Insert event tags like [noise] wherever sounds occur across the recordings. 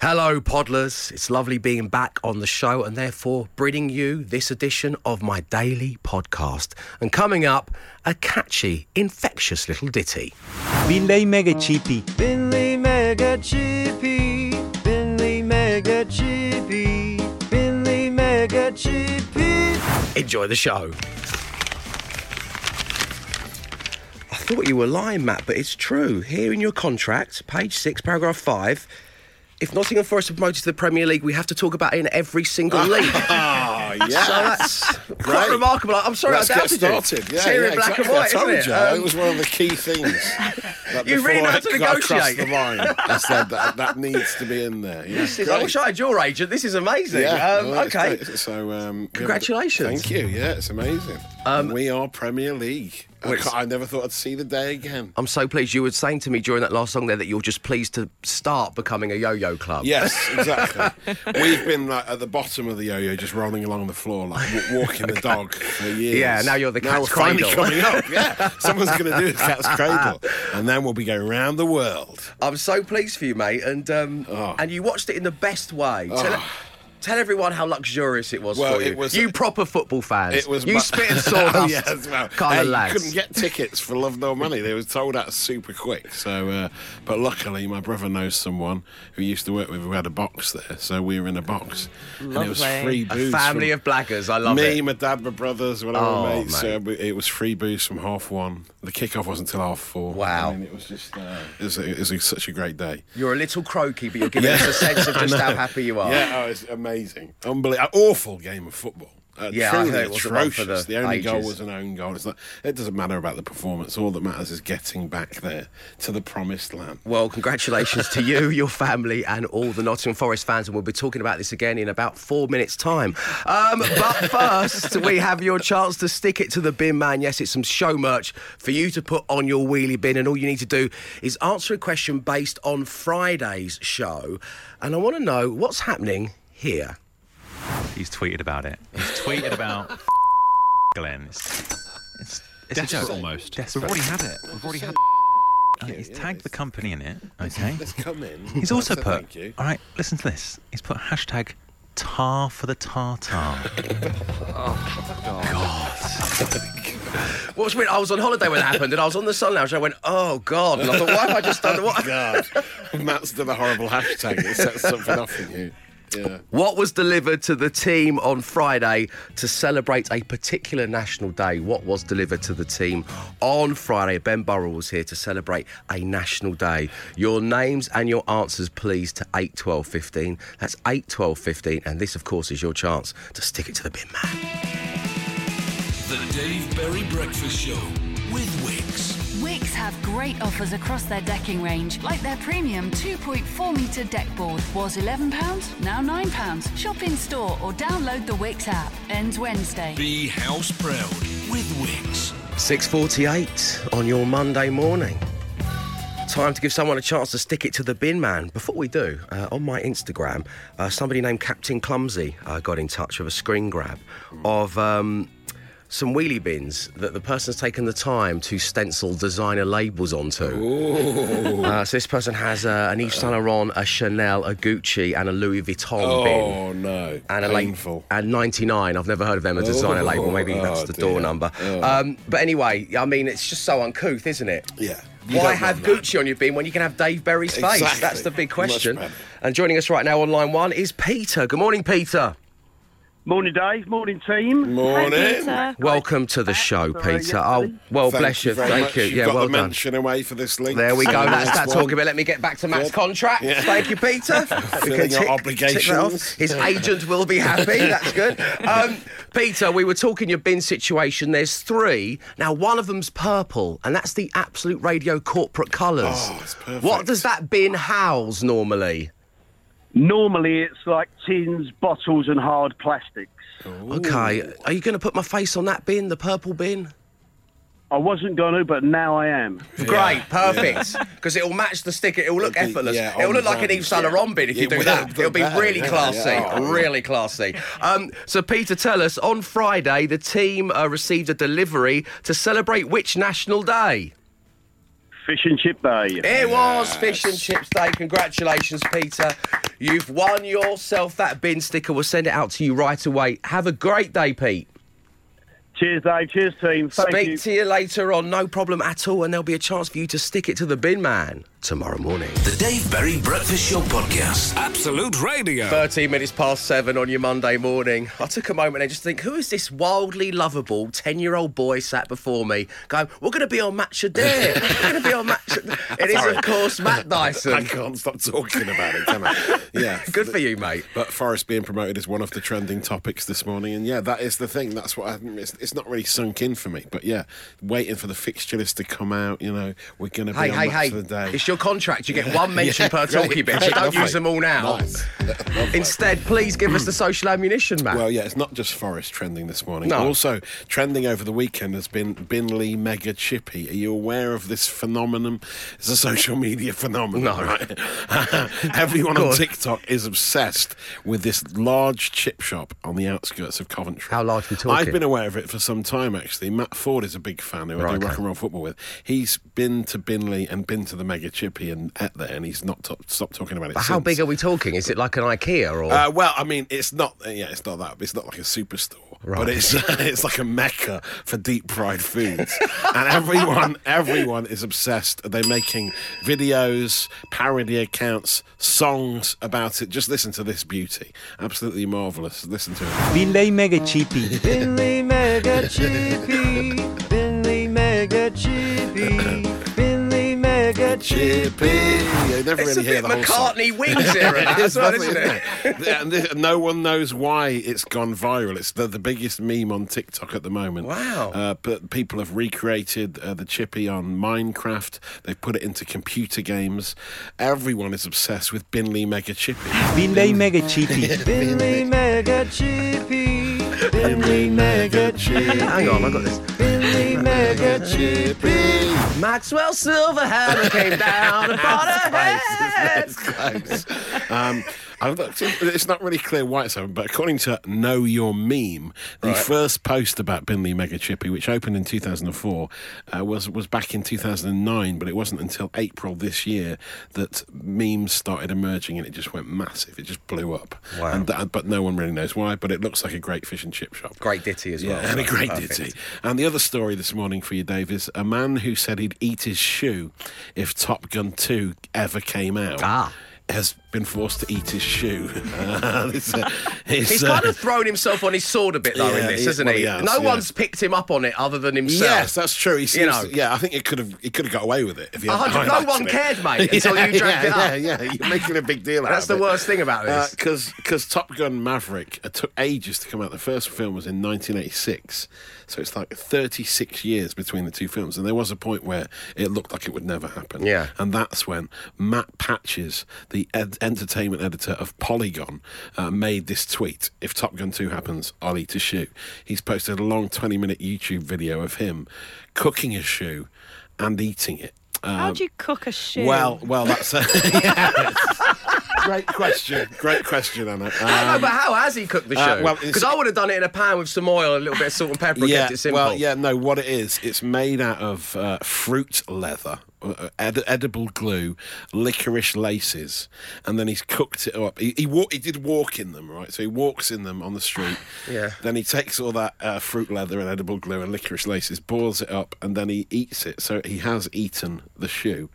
Hello, Podlers. It's lovely being back on the show and therefore bringing you this edition of my daily podcast. And coming up, a catchy, infectious little ditty. Binley Mega Chippy. Binley Mega Chippy. Binley Mega Chippy. Binley Mega Chippy. Enjoy the show. I thought you were lying, Matt, but it's true. Here in your contract, page six, paragraph five, if Nottingham Forest are promoted to the Premier League, we have to talk about it in every single league. [laughs] Oh, So yeah. that's quite Great. remarkable. I'm sorry Let's I get doubted started. you. Yeah, yeah, black exactly. and white, I told you, it? Um, it was one of the key things. [laughs] That You really know how to negotiate. the line, I said that, that needs to be in there. Yeah, is- I wish I had your agent. This is amazing. Yeah, Um, well, okay. So, um, Congratulations. Um, Thank you. Yeah, it's amazing. we are Premier League. I, Which- ca- I never thought I'd see the day again. I'm so pleased. You were saying to me during that last song there that you're just pleased to start becoming a yo-yo club. Yes, exactly. [laughs] We've been like, at the bottom of the yo-yo, just rolling along the floor, like w- walking the [laughs] dog for years. Yeah, now you're the now cat's cradle. coming up. [laughs] Yeah, someone's going to do the cat's cradle, and then we'll be going around the world. I'm so pleased for you, mate. And um, Oh. and you watched it in the best way. Tell, tell everyone how luxurious it was Well, for you. it was- you proper football fans. It was you mu- spit and [laughs] sawdust yes, well, kind hey, of you couldn't get tickets for love nor money. They were sold out super quick. So, uh, but luckily, my brother knows someone who used to work with who had a box there. So we were in a box, and it was Lovely. free a family from of blackers. I love me, it. my dad, my brothers, one of Oh, my mates. mate. We- it was free booze from half one. The kickoff wasn't until half four. Wow. I mean, it was just uh, it was, it was such a great day. You're a little croaky, but you're giving us a sense of [laughs] just how happy you are. Yeah, oh, it's amazing, unbelievable, awful game of football. Uh, Yeah, I truly heard it was the for atrocious. the The, only goal was an own goal. It's not, it doesn't matter about the performance. All that matters is getting back there to the promised land. Well, congratulations to you, [laughs] your family, and all the Nottingham Forest fans. And we'll be talking about this again in about four minutes' time. Um, but [laughs] first, we have your chance to stick it to the bin man. Yes, it's some show merch for you to put on your wheelie bin. And all you need to do is answer a question based on Friday's show. And I want to know what's happening here. He's tweeted about it. He's tweeted about [laughs] Glenn. It's, it's, it's a joke. almost. Desperate. We've already had it. We've already had Uh, he's Yeah, tagged the company in it. Okay. Let's come in. He's also So put. Thank you. All right, listen to this. He's put hashtag tar for the tartar. [laughs] What's weird, I was on holiday when it happened, and I was on the Sun Lounge, and I went, oh, God. And I thought, why have I just done what? [laughs] God, Matt's done a horrible hashtag. It sets something off in you. Yeah. What was delivered to the team on Friday to celebrate a particular national day? What was delivered to the team on Friday? Ben Burrell was here to celebrate a national day. Your names and your answers, please, to 8 12 15. That's 8 12 15. And this, of course, is your chance to stick it to the bin man. The Dave Berry Breakfast Show with Wix. Wix have great offers across their decking range, like their premium 2.4 metre deck board was £11, now £9. Shop in store or download the Wix app. Ends Wednesday. Be house proud with Wix. 6.48 on your Monday morning. Time to give someone a chance to stick it to the bin man. Before we do, uh, on my Instagram, uh, somebody named Captain Clumsy uh, got in touch with a screen grab of um, some wheelie bins that the person's taken the time to stencil designer labels onto. Uh, so this person has uh, an Yves Saint Laurent, a Chanel, a Gucci, and a Louis Vuitton bin. Oh no, And a painful. and 99. I've never heard of them, a designer Oh, label. Maybe that's oh, the dear. door number. Oh. Um, but anyway, I mean, it's just so uncouth, isn't it? Yeah. You Why have want that. Gucci on your bin when you can have Dave Berry's face? That's the big question. And joining us right now on line one is Peter. Good morning, Peter. Morning, Dave. Morning, team. Morning. Welcome to the show, Peter. Oh, well, Thank bless you. very Thank much. you. You've yeah, got well the done. mention away for this link. There we go. So That's nice that one. talking about. Let me get back to Matt's Good. contract. Yeah. Thank you, Peter. [laughs] We Fulfilling your that off. obligations. His agent will be happy. [laughs] That's good. Um, Peter, we were talking your bin situation. There's three. Now, one of them's purple, and that's the Absolute Radio corporate colours. Oh, it's perfect. What does that bin house normally? Normally, it's like tins, bottles, and hard plastics. Okay. Are you going to put my face on that bin, the purple bin? I wasn't going to, but now I am. [laughs] Great, perfect. Because it'll match the sticker. It'll look It'll be- effortless. yeah, it'll look like an brand. Yves Saint Laurent bin if you It do will, that. It'll be better, really yeah, classy. yeah. Really classy. Um, so, Peter, tell us on Friday, the team uh, received a delivery to celebrate which national day? Fish and Chip Day. It was Fish and Chips Day. Congratulations, Peter. You've won yourself that bin sticker. We'll send it out to you right away. Have a great day, Pete. Cheers, Dave. Cheers, team. Thank Speak you. to you later on, no problem at all, and there'll be a chance for you to stick it to the bin man tomorrow morning. The Dave Berry Breakfast Show Podcast. Absolute Radio. 13 minutes past seven on your Monday morning. I took a moment and just think, who is this wildly lovable 10 year old boy sat before me going, we're going to be on Match a Dare. We're going to be on Match a Dare. [laughs] It is, of course, Matt Dyson. I can't stop talking about it, can I? [laughs] Yeah. Good for you, mate. But Forest being promoted is one of the trending topics this morning, and yeah, that is the thing. That's what I, it's, it's not really sunk in for me. But yeah, waiting for the fixture list to come out. You know, we're going to be Hey, on hey, Match hey. of the day. It's your contract. You get one mention Yeah, per great, talkie bit. great, So don't lovely. use them all now. Nice. Instead, please give us the social ammunition, Matt. Well, yeah, it's not just Forest trending this morning. No. Also, trending over the weekend has been Binley Mega Chippy. Are you aware of this phenomenon? It's a social media phenomenon, No. right? [laughs] Everyone on on. TikTok is obsessed with this large chip shop on the outskirts of Coventry. How large we talking? I've been aware of it for some time, actually. Matt Ford is a big fan who I Right, do okay. rock and roll football with. He's been to Binley and been to the Mega Chippy and ate there, and he's not to- stopped talking about it But how big are we talking? Is it like an IKEA or? Uh, well, I mean, it's not. uh, Yeah, it's not that. It's not like a superstore, Right. but it's [laughs] it's like a mecca for deep fried foods, and everyone [laughs] everyone is obsessed. They're making videos, parody accounts, songs about it. Just listen to this beauty, absolutely marvelous. Listen to it. Binley Mega Chippy. [laughs] Binley Mega Chippy, Binley Mega Chippy, Binley Mega Chippy. You never It's really a hear bit the whole song. McCartney Wings era, that as well, That's isn't it, it? And this- no one knows why it's gone viral. It's the, the biggest meme on TikTok at the moment. Wow. Uh, but people have recreated uh, the chippy on Minecraft. They've put it into computer games. Everyone is obsessed with Binley Mega Chippy. Binley Mega Chippy. [laughs] Binley Mega Chippy, Mega Chippy. Hang on, I got this. Binley Mega Chippy. Maxwell Silverhammer came down upon her head. It's close. Um, it's not really clear why it's happened, but according to Know Your Meme, the first post about Binley Mega Chippy, which opened in 2004, uh, was was back in 2009. But it wasn't until April this year that memes started emerging, and it just went massive. It just blew up. Wow. And that, but no one really knows why. But it looks like a great fish and chip shop. Great ditty as well. Yeah, [laughs] and a great perfect. ditty. And the other story this morning for you, Dave, is a man who said he'd eat his shoe if Top Gun 2 ever came out. Ah. Has been forced to eat his shoe. Uh, [laughs] it's, uh, it's, He's uh, kind of thrown himself on his sword a bit though in Yeah, this, he- hasn't well, he? he has, no yeah. one's picked him up on it other than himself. Yes, that's true. He seems, know. yeah, I think it could have he could have got away with it if he no one it. cared, mate, [laughs] until you dragged yeah, it up. Yeah, yeah, you're making a big deal out of it. That's the it. worst thing about this. Because because Top Gun Maverick it took ages to come out. The first film was in 1986, so it's like 36 years between the two films. And there was a point where it looked like it would never happen. Yeah. and that's when Matt Patches, the ed- entertainment editor of Polygon, uh, made this tweet: "If Top Gun 2 happens, I'll eat a shoe." He's posted a long 20-minute YouTube video of him cooking a shoe and eating it. How Um, do you cook a shoe? well, well, that's a [laughs] great question. Great question, Anna. I know, Um, but how has he cooked the shoe? uh, well, Because I would have done it in a pan with some oil, a little bit of salt and pepper, and yeah, kept it simple. well, yeah, no. What it is, it's made out of uh, fruit leather, ed- edible glue, licorice laces, and then he's cooked it up. He he, wa- he did walk in them, right? So he walks in them on the street. [sighs] Yeah. Then he takes all that uh, fruit leather and edible glue and licorice laces, boils it up, and then he eats it. So he has eaten the shoe.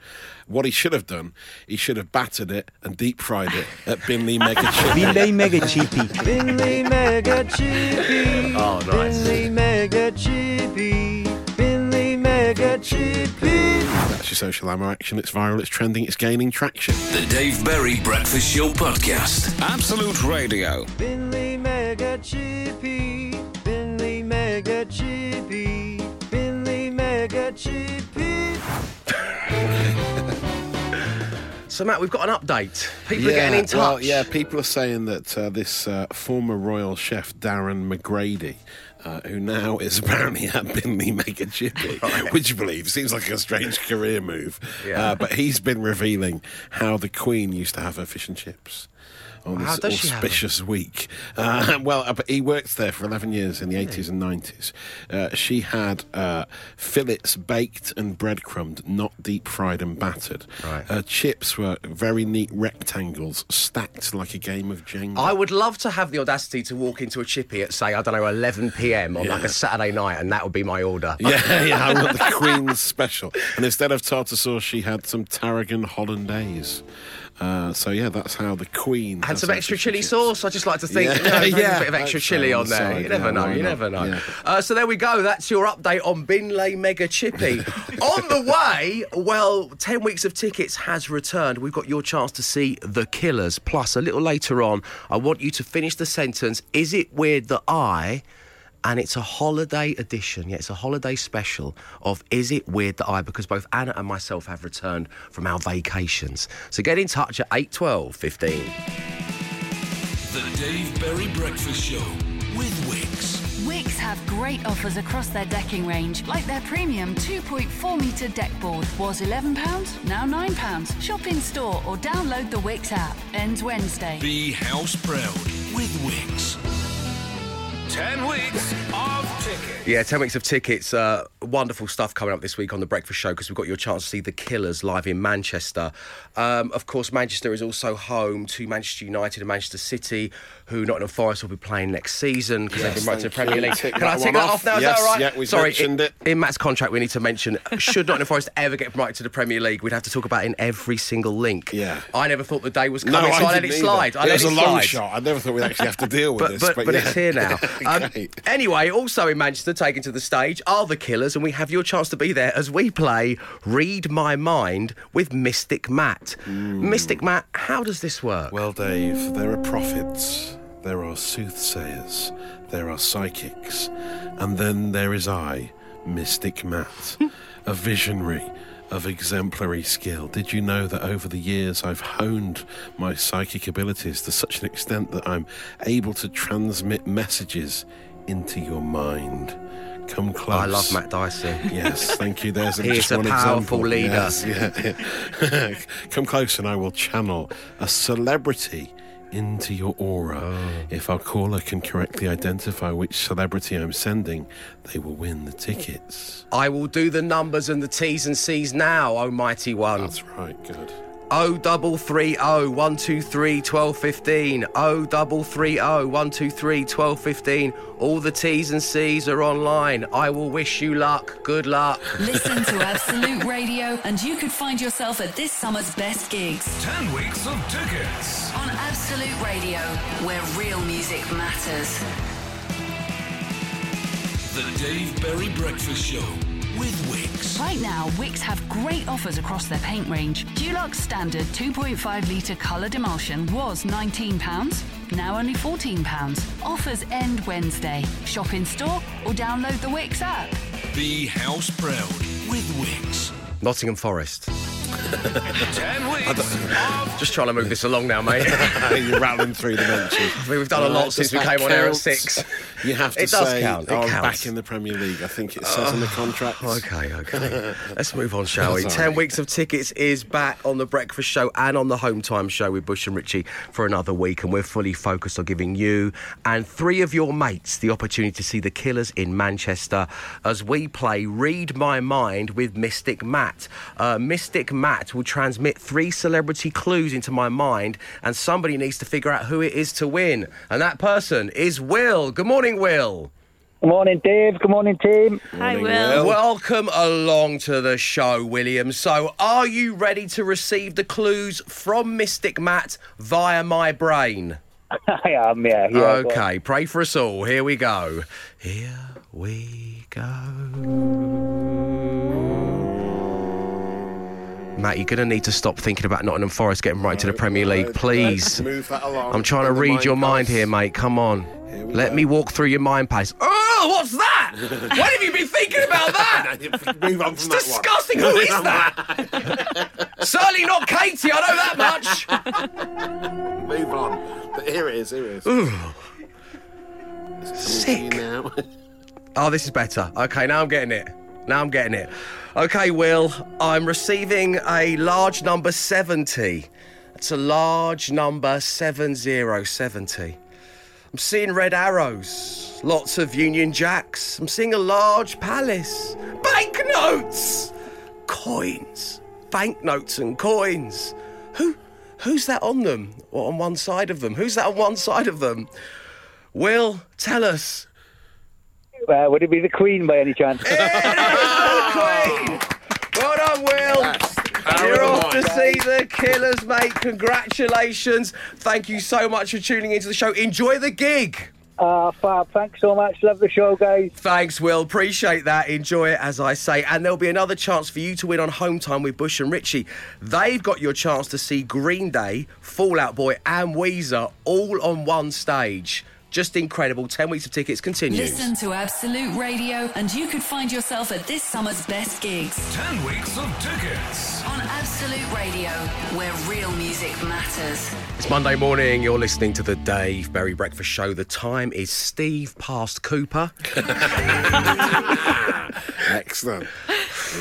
What he should have done, he should have battered it and deep fried it at Binley Mega [laughs] Chippy. Binley Mega Chippy. Binley Mega Chippy. Oh, nice. Binley Mega Chippy. Your social ammo action. It's viral, it's trending, it's gaining traction. The Dave Berry Breakfast Show Podcast. Absolute Radio. Binley Mega Chippy. Binley Mega Chippy. Binley Mega Chippy. So, Matt, we've got an update. People are getting in touch. Well, yeah, people are saying that uh, this uh, former royal chef Darren McGrady, uh, who now is [laughs] apparently at Binley Mega Chippy, [laughs] which you believe seems like a strange career move. Yeah. Uh, but he's been revealing how the Queen used to have her fish and chips. On this auspicious week. Uh, [laughs] well, uh, he worked there for 11 years in the 80s and 90s. Uh, she had uh, fillets baked and breadcrumbed, not deep fried and battered. Right. Her chips were very neat rectangles stacked like a game of Jenga. I would love to have the audacity to walk into a chippy at, say, I don't know, 11 p.m. on like a Saturday night, and that would be my order. [laughs] Yeah, yeah, I want the Queen's special. And instead of tartar sauce, she had some tarragon hollandaise. Uh, so yeah, that's how the Queen Had some extra chili chips. sauce. I just like to think, Yeah, you know, yeah, a bit of [laughs] extra chili on there. side, you never yeah, know. You not? never know. Yeah. Uh, so there we go. That's your update on Binley Mega Chippy. [laughs] on the way, well, ten weeks of tickets has returned. We've got your chance to see the Killers. Plus, a little later on, I want you to finish the sentence. Is it weird that I? And it's a holiday edition. Yeah, it's a holiday special of Is It Weird That I? Because both Anna and myself have returned from our vacations. So get in touch at 8 12 15. The Dave Berry Breakfast Show with Wix. Wix have great offers across their decking range, like their premium 2.4 metre deck board was £11, now £9. Shop in store or download the Wix app. Ends Wednesday. Be house proud with Wix. 10 weeks of tickets. Yeah, 10 weeks of tickets. Uh, wonderful stuff coming up this week on The Breakfast Show because we've got your chance to see The Killers live in Manchester. Um, of course, Manchester is also home to Manchester United and Manchester City, who Nottingham Forest will be playing next season because Yes, they've been right to the Premier. League. Can I take that off. off now? Is Yes, that all right? yeah, Sorry, mentioned in, it. in Matt's contract, we need to mention should Nottingham Forest ever get promoted to the Premier League, we'd have to talk about it in every single link. Yeah. I never thought the day was No, coming, so I, let didn't it either. slide. I it let was it a long slide. shot. I never thought we'd actually have to deal with but, this. but, but, yeah. it's here now. [laughs] Um, anyway, also in Manchester, taken to the stage are the Killers, and we have your chance to be there as we play Read My Mind with Mystic Matt. Mystic Matt, how does this work? Well, Dave, there are prophets, there are soothsayers, there are psychics, and then there is I, Mystic Matt, [laughs] a visionary of exemplary skill. Did you know that over the years I've honed my psychic abilities to such an extent that I'm able to transmit messages into your mind? Come close. I love Matt Dicey. Yes, thank you. There's [laughs] He just a one powerful example. leader. Yes, yeah, yeah. [laughs] Come close and I will channel a celebrity into your aura. Oh. If our caller can correctly identify which celebrity I'm sending, they will win the tickets. I will do the numbers and the T's and C's now, oh mighty one. That's right, good. O double three O one two three twelve fifteen. O double three O one two three twelve fifteen. All the T's and C's are online. I will wish you luck. Good luck. Listen to [laughs] Absolute Radio, and you could find yourself at this summer's best gigs 10 weeks of tickets. On Absolute Radio, where real music matters. The Dave Berry Breakfast Show with Wix. Right now, Wix have great offers across their paint range. Dulux Standard 2.5 litre coloured emulsion was £19, now only £14. Offers end Wednesday. Shop in store or download the Wix app. Be house proud with Wix. Nottingham Forest. 10 weeks Just trying to move this along now, mate. [laughs] You're rattling through the mentions. I mean, we've done a lot Does since we that came on air at six. [laughs] You have to It does say, count, it oh, I'm counts. back in the Premier League. I think it says in the contract. Okay, okay. [laughs] Let's move on, shall we? Sorry. Ten weeks of tickets is back on the breakfast show and on the home time show with Bush and Richie for another week, and we're fully focused on giving you and three of your mates the opportunity to see the Killers in Manchester as we play Read My Mind with Mystic Matt. Uh, Mystic Matt will transmit three celebrity clues into my mind, and somebody needs to figure out who it is to win, and that person is Will. Good morning, Will. Good morning, Dave. Good morning, team. Hi, Morning, Will. Welcome along to the show, William. So, are you ready to receive the clues from Mystic Matt via my brain? [laughs] I am, yeah. yeah okay, pray for us all. Here we go. Here we go. Matt, you're going to need to stop thinking about Nottingham Forest getting right to the Premier League, Right, please. Move that along. I'm trying to read your mind here, mate. Come on. Let go. me walk through your mind palace. Oh, what's that? [laughs] what have you been thinking about that? [laughs] Move on It's from one. disgusting. Who is that? [laughs] Certainly not Katie. I know that much. Move on. But here it is. Here it is. Sick. Now. Oh, this is better. Okay, now I'm getting it. Now I'm getting it. Okay, Will, I'm receiving a large number 70. That's a large number 7070. I'm seeing red arrows, lots of Union Jacks. I'm seeing a large palace, banknotes, coins, banknotes and coins. Who, who's that on them? Or on one side of them? Who's that on one side of them? Will, tell us. Uh, would it be the Queen by any chance? It is the Queen. Well done, Will. You're off to see the Killers, mate. Congratulations. Thank you so much for tuning into the show. Enjoy the gig. Ah, fab. Thanks so much. Love the show, guys. Thanks, Will. Appreciate that. Enjoy it, as I say. And there'll be another chance for you to win on Home Time with Bush and Richie. They've got your chance to see Green Day, Fall Out Boy, and Weezer all on one stage. Just incredible. 10 weeks of tickets continues. Listen to Absolute Radio, and you could find yourself at this summer's best gigs 10 weeks of tickets. On Absolute Radio, where real music matters. It's Monday morning. You're listening to the Dave Berry Breakfast Show. The time is Steve past Cooper. [laughs] Excellent.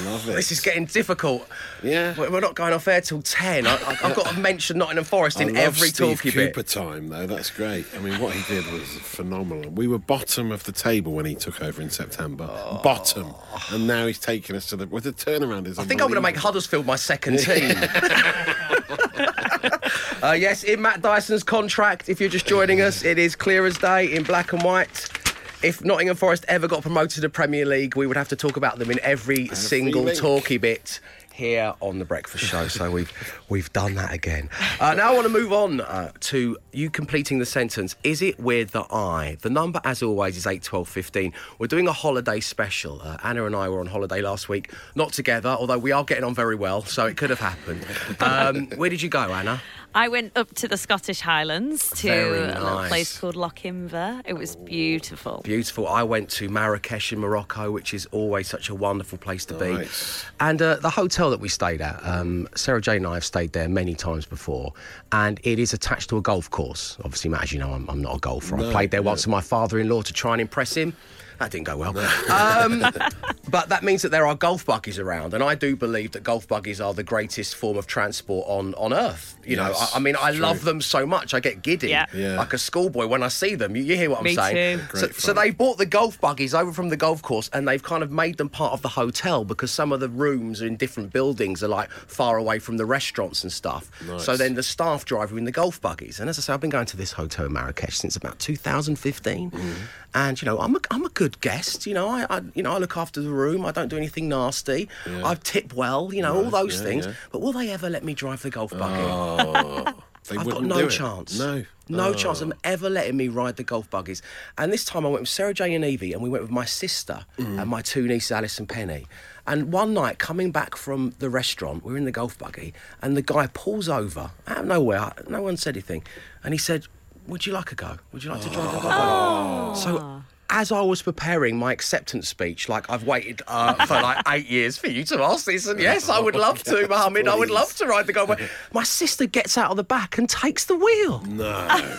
Love it. This is getting difficult. Yeah. We're not going off air till 10. I, I've got to mention Nottingham Forest I in love every Steve talky Cooper bit. time though. That's great. I mean, what he did was phenomenal. We were bottom of the table when he took over in September. Bottom, and now he's taken us to the. With the turnaround is. I think I'm going to make Huddersfield my second [laughs] team. uh, yes, in Matt Dyson's contract, if you're just joining us, it is clear as day in black and white. If Nottingham Forest ever got promoted to the Premier League, we would have to talk about them in every single link. talky bit here on the Breakfast Show. So we've we've done that again. Uh, now I want to move on uh, to you completing the sentence. Is it weird that I? The number, as always, is eight, twelve, fifteen. We're doing a holiday special. Uh, Anna and I were on holiday last week, not together, although we are getting on very well, so it could have happened. [laughs] Um, where did you go, Anna? I went up to the Scottish Highlands to Very a little place called Lochinver. It was beautiful. Beautiful. I went to Marrakesh in Morocco, which is always such a wonderful place to be. Nice. And uh, the hotel that we stayed at, um, Sarah Jane and I have stayed there many times before, and it is attached to a golf course. Obviously, Matt, as you know, I'm, I'm not a golfer. I played there once with my father-in-law to try and impress him. That didn't go well. [laughs] Um, but that means that there are golf buggies around, and I do believe that golf buggies are the greatest form of transport on, on earth. You know, I, I mean, I it's love them so much. I get giddy Yeah. Yeah. like a schoolboy when I see them. You, you hear what I'm saying? too. So, so they bought the golf buggies over from the golf course, and they've kind of made them part of the hotel because some of the rooms in different buildings are like far away from the restaurants and stuff. So then the staff drive in the golf buggies. And as I say, I've been going to this hotel in Marrakesh since about 2015, Mm-hmm. and you know, I'm a, I'm a good guest. You know, I, I you know I look after the room. I don't do anything nasty. I tip well. You know, all those yeah, things. yeah. But will they ever let me drive the golf buggy? Oh, [laughs] they I've got no chance. No. No Oh. chance of them ever letting me ride the golf buggies. And this time I went with Sarah Jane and Evie, and we went with my sister Mm. and my two nieces, Alice and Penny. And one night, coming back from the restaurant, we are in the golf buggy, and the guy pulls over out of nowhere. No one said anything, and he said, "Would you like a go? Would you like to drive the golf buggy?" So. As I was preparing my acceptance speech, like I've waited uh, [laughs] for like eight years for you to ask this, and yes, I would love to, [laughs] Mohammed. I would love to ride the buggy. [laughs] My sister gets out of the back and takes the wheel. No.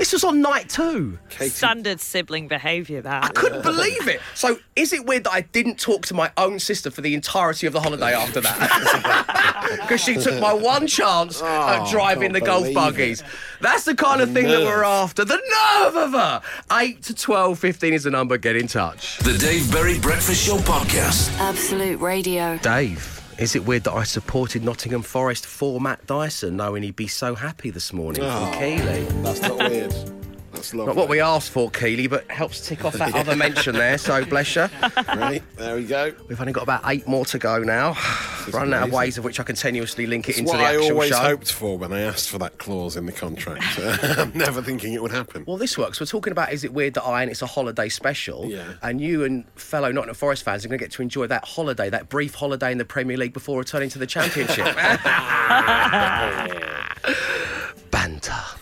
This was on night two. Standard sibling behaviour, that. I couldn't believe it. So, is it weird that I didn't talk to my own sister for the entirety of the holiday after that? [laughs] Because she took my one chance at oh, driving can't the golf believe buggies. That's the kind of thing that we're after. The nerve of her. 8 to 12, 15 is the number. Get in touch. The Dave Berry Breakfast Show Podcast. Absolute Radio. Dave, is it weird that I supported Nottingham Forest for Matt Dyson, knowing he'd be so happy this morning from oh, Keeley? That's not weird. That's lovely. Not what we asked for, Keeley, but helps tick off that [laughs] other mention there, so bless you. Right, there we go. We've only got about eight more to go now. [sighs] Running out of ways of which I continuously link it It's into what the I actual always show. hoped for when I asked for that clause in the contract. [laughs] I'm never thinking it would happen. Well, this works. We're talking about is it weird that I and it's a holiday special, Yeah. and you and fellow Nottingham Forest fans are going to get to enjoy that holiday, that brief holiday in the Premier League before returning to the Championship. [laughs]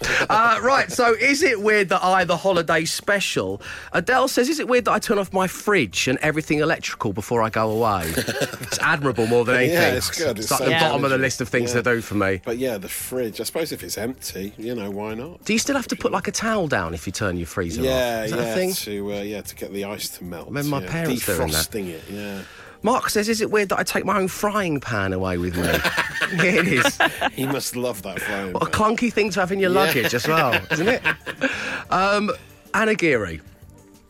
[laughs] Uh, right, so is it weird that I, the holiday special, Adele says, is it weird that I turn off my fridge and everything electrical before I go away? [laughs] it's admirable more than anything. Yeah, it's good. It's like so the bottom of the list of things Yeah. to do for me. But yeah, the fridge. I suppose if it's empty, you know, why not? Do you still have to put like a towel down if you turn your freezer Yeah, off? Is yeah, thing? to uh, yeah to get the ice to melt. Remember my yeah. parents doing that. defrosting it. Yeah, Mark says, "Is it weird that I take my own frying pan away with me?" [laughs] yeah, it is. He must love that phone. What a clunky thing to have in your Yeah. luggage as well, isn't it? [laughs] Um, Anna Geary,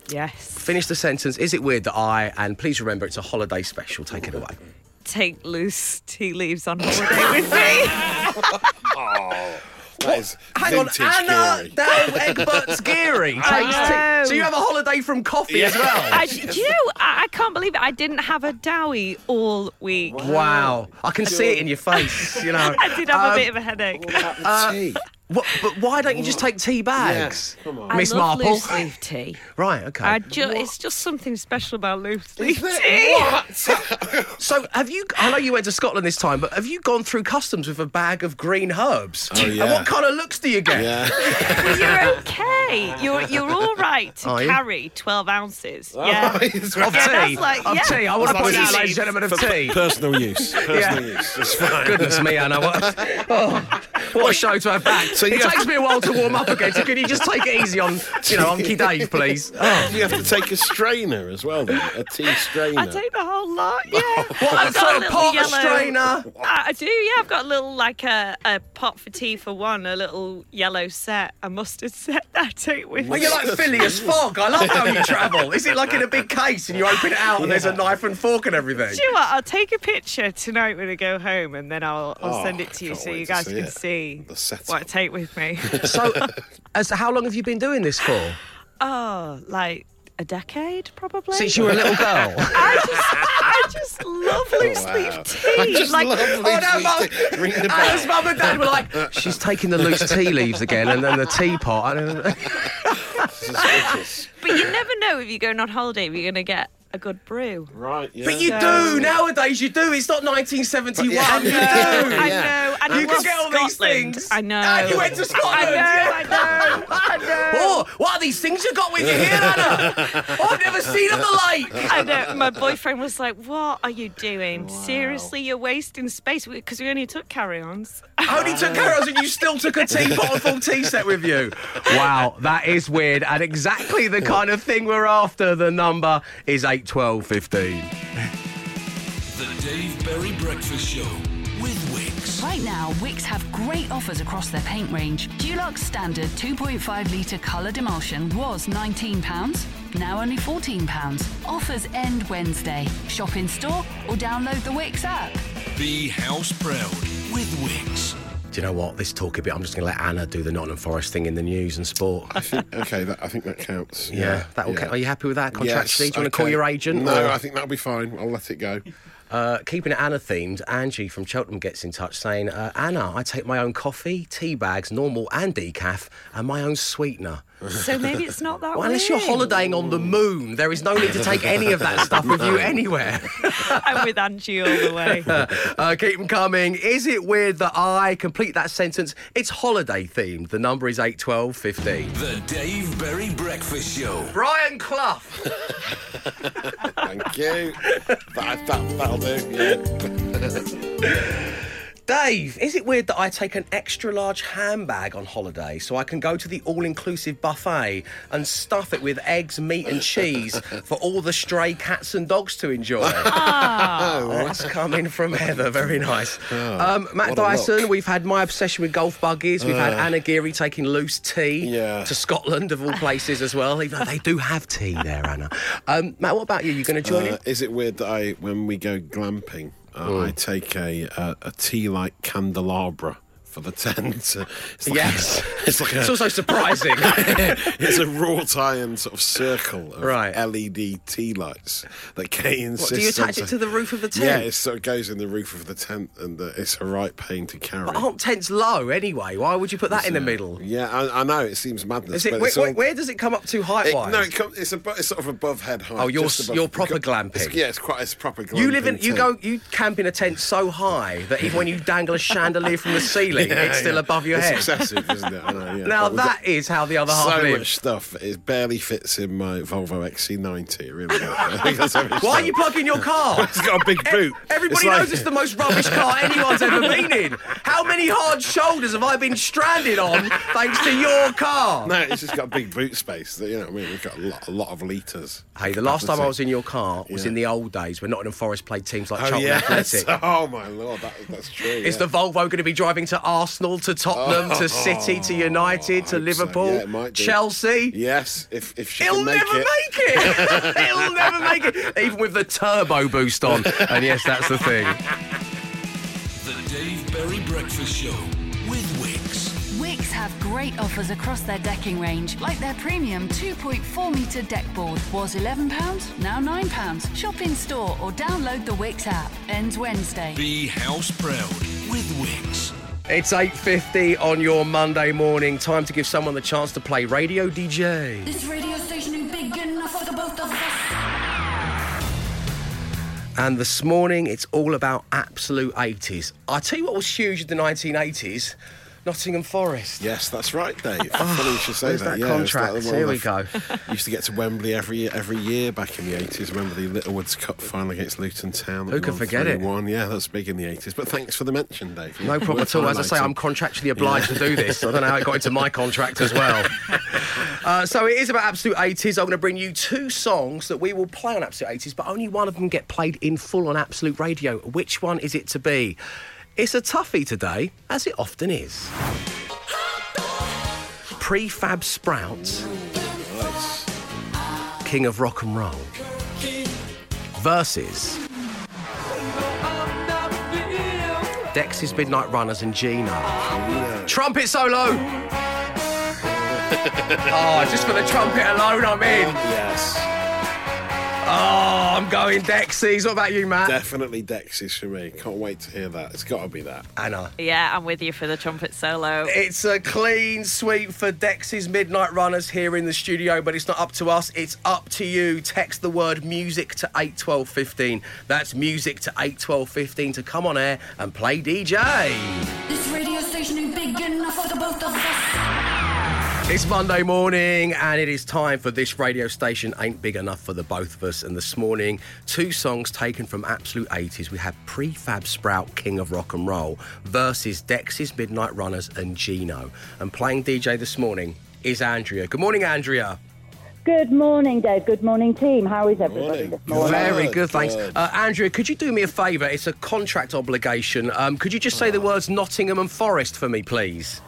Yes. finish the sentence. Is it weird that I, and please remember it's a holiday special, take it away. Take loose tea leaves on holiday with me. [laughs] That is Hang on, vintage Anna Geary. Dow Egbert's Geary. I [laughs] takes tea- So you have a holiday from coffee as well? [laughs] I, do you know, I, I can't believe it. I didn't have a dowie all week. Wow, I can see it in your face. You know, [laughs] I did have a Um, bit of a headache. Tea. What, but why don't you just take tea bags, Yeah, come on. I Miss love Marple? loose leaf tea. [laughs] Right, okay. I ju- it's just something special about loose leaf tea. What? [laughs] So have you? I know you went to Scotland this time, but have you gone through customs with a bag of green herbs? Oh, yeah. And what kind of looks do you get? Yeah. [laughs] Well, you're okay. You're you're all right to Are you? carry 12 ounces. Oh, yeah. Of tea, that's like- of yeah. tea. I want to Of point tea out, ladies and gentlemen, of For tea. personal use. Personal Yeah. use. It's fine. Goodness me, Anna. What, oh, what a show to have back. So it have takes me a while to warm up again. So can you just take it easy on, you know, Unky [laughs] Dave, please? Oh. You have to take a strainer as well, then. A tea strainer. I take the whole lot. Yeah. [laughs] What, I've a got sort a of little pot, a yellow- strainer? I I do, yeah. I've got a little, like a, a pot for tea for one, a little yellow set, a mustard set that I take with Well, you're like Phileas Fogg. I love how you travel. Is it like in a big case and you open it out and there's a knife and fork and everything? Do you know what? I'll take a picture tonight when I go home and then I'll, I'll Oh, send it to you so you guys see can it. see The setup. what I take with me. [laughs] So, as how long have you been doing this for? oh, like a decade probably? Since you were a little girl. [laughs] I just, I just love oh, loose leaf tea. I just like, love Oh no, mum! Ring the [laughs] bell. mum and dad were like, she's taking the loose tea leaves again, and then the teapot. but you never know if you're going on holiday if you're going to get a good brew. Right, yeah. But you So- do nowadays. You do. It's not 1971. Yeah. You do. I know. And You can get all these things. I know. Ah, you went to Scotland. I know. yeah. I know. I know. [laughs] Oh, what are these things you got with you here, Anna? [laughs] oh, I've never seen them the lake. I know. My boyfriend was like, "What are you doing? Seriously, you're wasting space because we only took carry-ons." I only took carry-ons, and you still took a teapot and full tea set with you. Wow, that is weird and exactly the kind of thing we're after. The number is 8, 12, 15. The Dave Berry Breakfast Show with Wix. Right now, Wix have great offers across their paint range. Dulux Standard 2.5 litre coloured emulsion was £19, now only £14. Offers end Wednesday. Shop in store or download the Wix app. Be house proud with Wix. Do you know what? This talk a bit. I'm just going to let Anna do the Nottingham Forest thing in the news and sport. I think, okay, that, I think that counts. Yeah, that will. yeah. Are you happy with that contract? Yes, Do you want to call your agent? No, or- I think that'll be fine. I'll let it go. [laughs] Uh, keeping it Anna themed, Angie from Cheltenham gets in touch saying, uh, Anna, I take my own coffee, tea bags, normal and decaf, and my own sweetener. So maybe it's not that. Well, unless you're holidaying on the moon, there is no need to take any of that [laughs] stuff with you anywhere. [laughs] I'm with Angie all the way. [laughs] uh, keep them coming. Is it weird that I complete that sentence? It's holiday themed. The number is eight twelve fifteen. The Dave Berry Breakfast Show. Brian Clough. Thank you. that, that, that'll do. Yeah. Dave, is it weird that I take an extra large handbag on holiday so I can go to the all inclusive buffet and stuff it with eggs, meat, and cheese for all the stray cats and dogs to enjoy? [laughs] Oh. That's coming from Heather. Very nice. um, Matt Dyson, we've had my obsession with golf buggies. We've had Anna Geary taking loose tea Yeah. to Scotland, of all places, as well, even though they do have tea there, Anna. Um, Matt, what about you? You going to join Uh, in? is it weird that I, when we go glamping, uh, Hmm. I take a a, a tea light candelabra for the tent? It's like Yes. a, [laughs] it's like a, It's also surprising. [laughs] it's a wrought iron sort of circle of Right. LED tea lights that Kay What, insists. do you attach it to the roof of the tent? Yeah, it sort of goes in the roof of the tent, and uh, it's a right pain to carry. But aren't tents low anyway? Why would you put that in the middle? Yeah, I, I know it seems madness. Is it, where, it's all- where, does it come up to height It, wise? no, it come, it's, it's sort of above head height. Oh, you're above- you're proper it's it's- glamping. yeah, it's quite. It's proper glamping. you live in, you go, you camp in a tent so high that even when you dangle a chandelier from the [laughs] ceiling, Yeah, it's still yeah. above your it's head. excessive, isn't it? I know, yeah. Now that is how the other half so lives. much stuff. It barely fits in my Volvo XC90. Really. does. I think that's every Why are you plugging your car? [laughs] It's got a big boot. Everybody It's like- knows it's the most rubbish car anyone's ever been in. How many hard shoulders have I been stranded on thanks to your car? No, it's just got a big boot space. You know what I mean? We've got a lot, a lot of litres. Hey, the last time I was in your car was in the old days when Nottingham Forest played teams like Oh, Charlton yes. Athletic. [laughs] Oh, my Lord. That, that's true. Is the Volvo going to be driving to Arsenal, to Tottenham, to oh. City, to United, to I hope so. Liverpool, Yeah, it might do. Chelsea? Yes, if, if she He'll can make never it. make it. [laughs] He'll never make it, even with the turbo boost on. And yes, that's the thing. The Dave Berry Breakfast Show with Wix. Wix have great offers across their decking range, like their premium 2.4 metre deck board was £11, now £9. Shop in store or download the Wix app. Ends Wednesday. Be house proud with Wix. It's 8.50 on your Monday morning. Time to give someone the chance to play Radio DJ. This radio station is big enough for the both of us. And this morning, it's all about absolute 80s. I tell you what was huge in the 1980s Nottingham Forest. Yes, that's right, Dave. [laughs] Funny you should say that. that yeah, contract? one Here we go. [laughs] Used to get to Wembley every every year back in the eighties. Remember the Littlewoods Cup final against Luton Town? Who can forget it? 3-1. Yeah, that's big in the eighties. But thanks for the mention, Dave. No problem at all. As I say, I'm contractually [laughs] obliged to do this. I don't know how it got into my contract as well. Uh, so it is about absolute 80s. I'm going to bring you two songs that we will play on absolute 80s, but only one of them get played in full on absolute radio. Which one is it to be? It's a toughie today, as it often is. Prefab Sprout, King of Rock and Roll, versus Dexys Midnight Runners and Geno. Trumpet solo! oh, [laughs] just for the trumpet alone, I'm in. Yes, Oh, I'm going Dexys. What about you, Matt? definitely Dexys for me. Can't wait to hear that. It's got to be that. Anna. Yeah, I'm with you for the trumpet solo. It's a clean sweep for Dexys Midnight Runners here in the studio, but it's not up to us. It's up to you. Text the word music to 81215. That's music to 81215 to come on air and play DJ. This radio station is big enough for the both of us. It's Monday morning, and it is time for this radio station ain't big enough for the both of us. And this morning, two songs taken from absolute 80s. We have Prefab Sprout, King of Rock and Roll, versus Dexys Midnight Runners and Geno. And playing DJ this morning is Andrea. Good morning, Andrea. Good morning, Dave. Good morning, team. How is everybody Morning. this morning? Very Good, good, thanks. Uh, Andrea, could you do me a favour? It's a contract obligation. Um, could you just say the words Nottingham and Forest for me, please?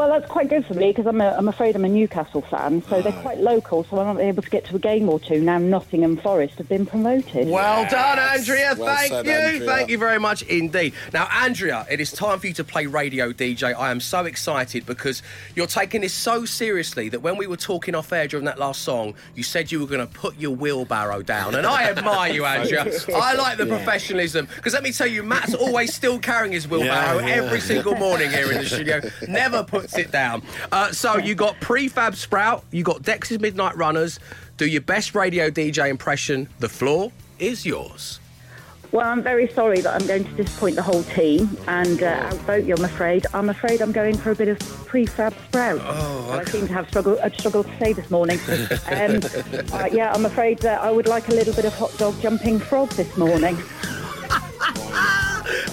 Well, that's quite good for me because I'm, a, I'm afraid I'm a Newcastle fan, so they're quite local, so I'm not able to get to a game or two. Now Nottingham Forest have been promoted. Well done, Andrea. Well Thank said, you. Andrea. Thank you very much indeed. Now, Andrea, it is time for you to play radio DJ. I am so excited because you're taking this so seriously that when we were talking off air during that last song, you said you were going to put your wheelbarrow down. And I admire you, Andrea. I like the professionalism because let me tell you, Matt's always still carrying his wheelbarrow Yeah, yeah. every single morning here in the studio. Never puts it down. Uh, so you got Prefab Sprout, you got Dexys Midnight Runners. Do your best radio DJ impression. The floor is yours. Well, I'm very sorry that I'm going to disappoint the whole team and uh, outvote you, I'm afraid. I'm afraid I'm going for a bit of prefab sprout. Oh, I seem to have struggled, uh, struggled to say this morning. [laughs] um, uh, yeah, I'm afraid that I would like a little bit of hot dog jumping frog this morning. [laughs]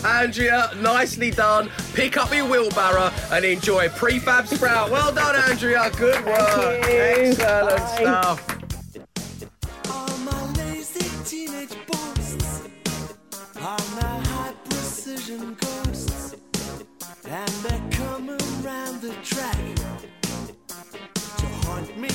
Andrea, nicely done. Pick up your wheelbarrow and enjoy prefab sprout. Well done, Andrea. Good work. you. Excellent Bye. stuff. All my lazy teenage boasts are now high precision ghosts, and they're coming round the track to haunt me.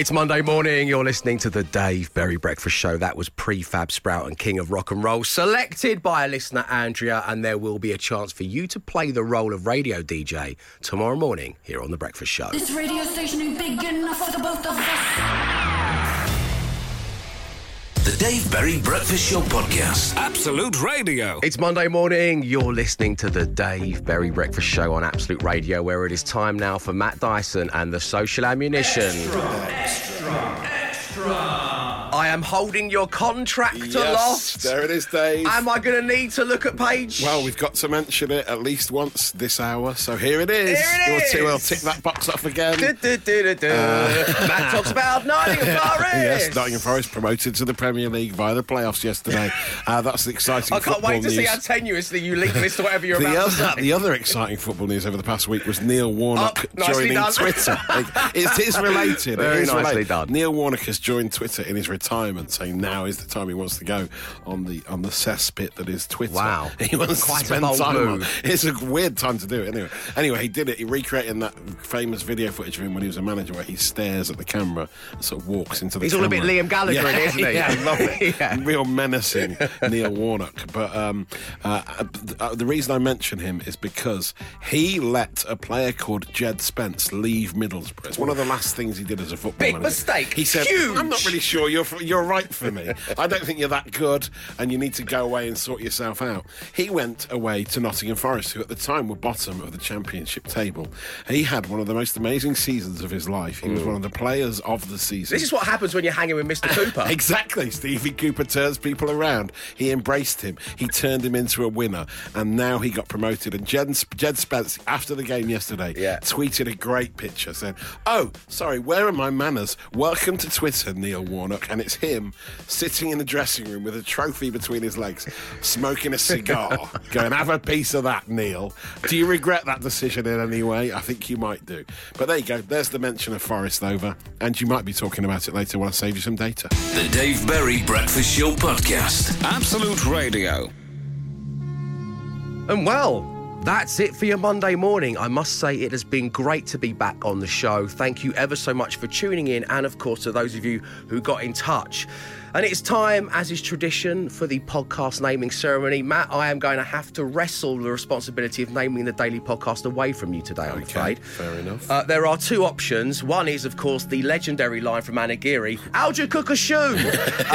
It's Monday morning. You're listening to the Dave Berry Breakfast Show. That was Prefab Sprout and King of Rock and Roll, selected by a listener, Andrea. And there will be a chance for you to play the role of radio DJ tomorrow morning here on The Breakfast Show. This radio station is big enough for the both of us. The Dave Berry Breakfast Show Podcast. Absolute Radio. It's Monday morning. You're listening to the Dave Berry Breakfast Show on Absolute Radio, where it is time now for Matt Dyson and the Social Ammunition. I am holding your contract Yes, aloft. there it is, Dave. Am I going to need to look at page? Well, we've got to mention it at least once this hour, so here it is. Here it You want to, We'll tick that box off again. Du- du- du- du- du. Matt talks [laughs] about Nottingham Forest. Yes, Nottingham Forest promoted to the Premier League via the playoffs yesterday. [laughs] Uh, that's the exciting I can't football wait to news. see how tenuously you link this to whatever you're the about other, to say. the other exciting football news over the past week was Neil Warnock Oh, joining done. Twitter. [laughs] it is related. Very it is nicely related. done. Neil Warnock has joined Twitter in his retirement, saying now is the time he wants to go on the on the cesspit that is Twitter. Wow. [laughs] he wants Quite to spend time on. It's a weird time to do it. Anyway, anyway, he did it. He recreated that famous video footage of him when he was a manager, where he stares at the camera and sort of walks into the. He's all a bit. Liam Gallagher, yeah, isn't he? [laughs] Yeah, I love it. [laughs] Yeah. Real menacing Neil Warnock. But um, uh, uh, the reason I mention him is because he let a player called Jed Spence leave Middlesbrough. It's one of the last things he did as a football Big manager. mistake. He said, Huge. "I'm not really sure you're you're right for me. I don't think you're that good, and you need to go away and sort yourself out." He went away to Nottingham Forest, who at the time were bottom of the Championship table. He had one of the most amazing seasons of his life. He was hmm. one of the players of the season. This is what happens when you're hanging with Mr. Cooper. [laughs] Exactly. Stevie Cooper turns people around. He embraced him. He turned him into a winner. And now he got promoted. And Jed, Jed Spence, after the game yesterday, Yeah. tweeted a great picture saying, Oh, sorry, where are my manners? Welcome to Twitter, Neil Warnock. And it's him sitting in the dressing room with a trophy between his legs, smoking a cigar, [laughs] going, Have a piece of that, Neil. Do you regret that decision in any way? I think you might do. But there you go. There's the mention of Forest over. And you might be talking about it later when I save you some data. The Dave Berry Breakfast Show Podcast. Absolute Radio. And well, that's it for your Monday morning. I must say it has been great to be back on the show. Thank you ever so much for tuning in, and of course to those of you who got in touch. And it's time, as is tradition, for the podcast naming ceremony. Matt, I am going to have to wrestle the responsibility of naming the daily podcast away from you today, I'm afraid. Fair enough. Uh, there are two options. One is, of course, the legendary line from Anagiri, you cook a shoe?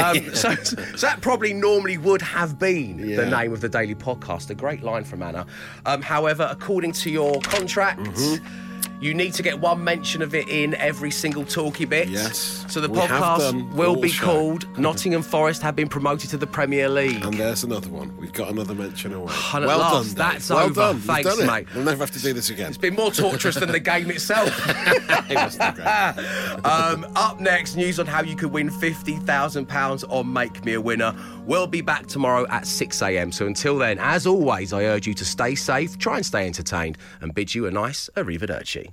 um, so, so that probably normally would have been the name of the daily podcast. A great line from Anna. Um, however, according to your contract, Mm-hmm. You need to get one mention of it in every single talky bit. Yes, So the we podcast will be show. called Nottingham Forest have been promoted to the Premier League. And there's another one. We've got another mention away. [sighs] And well last, done, Dave. that's well over. Done. You've Thanks, done it. mate. We'll never have to do this again. It's been more torturous than the game itself. [laughs] It was the great. [laughs] Um, up next, news on how you could win £50,000 on Make Me a Winner. We'll be back tomorrow at 6am. So until then, as always, I urge you to stay safe, try and stay entertained, and bid you a nice arrivederci.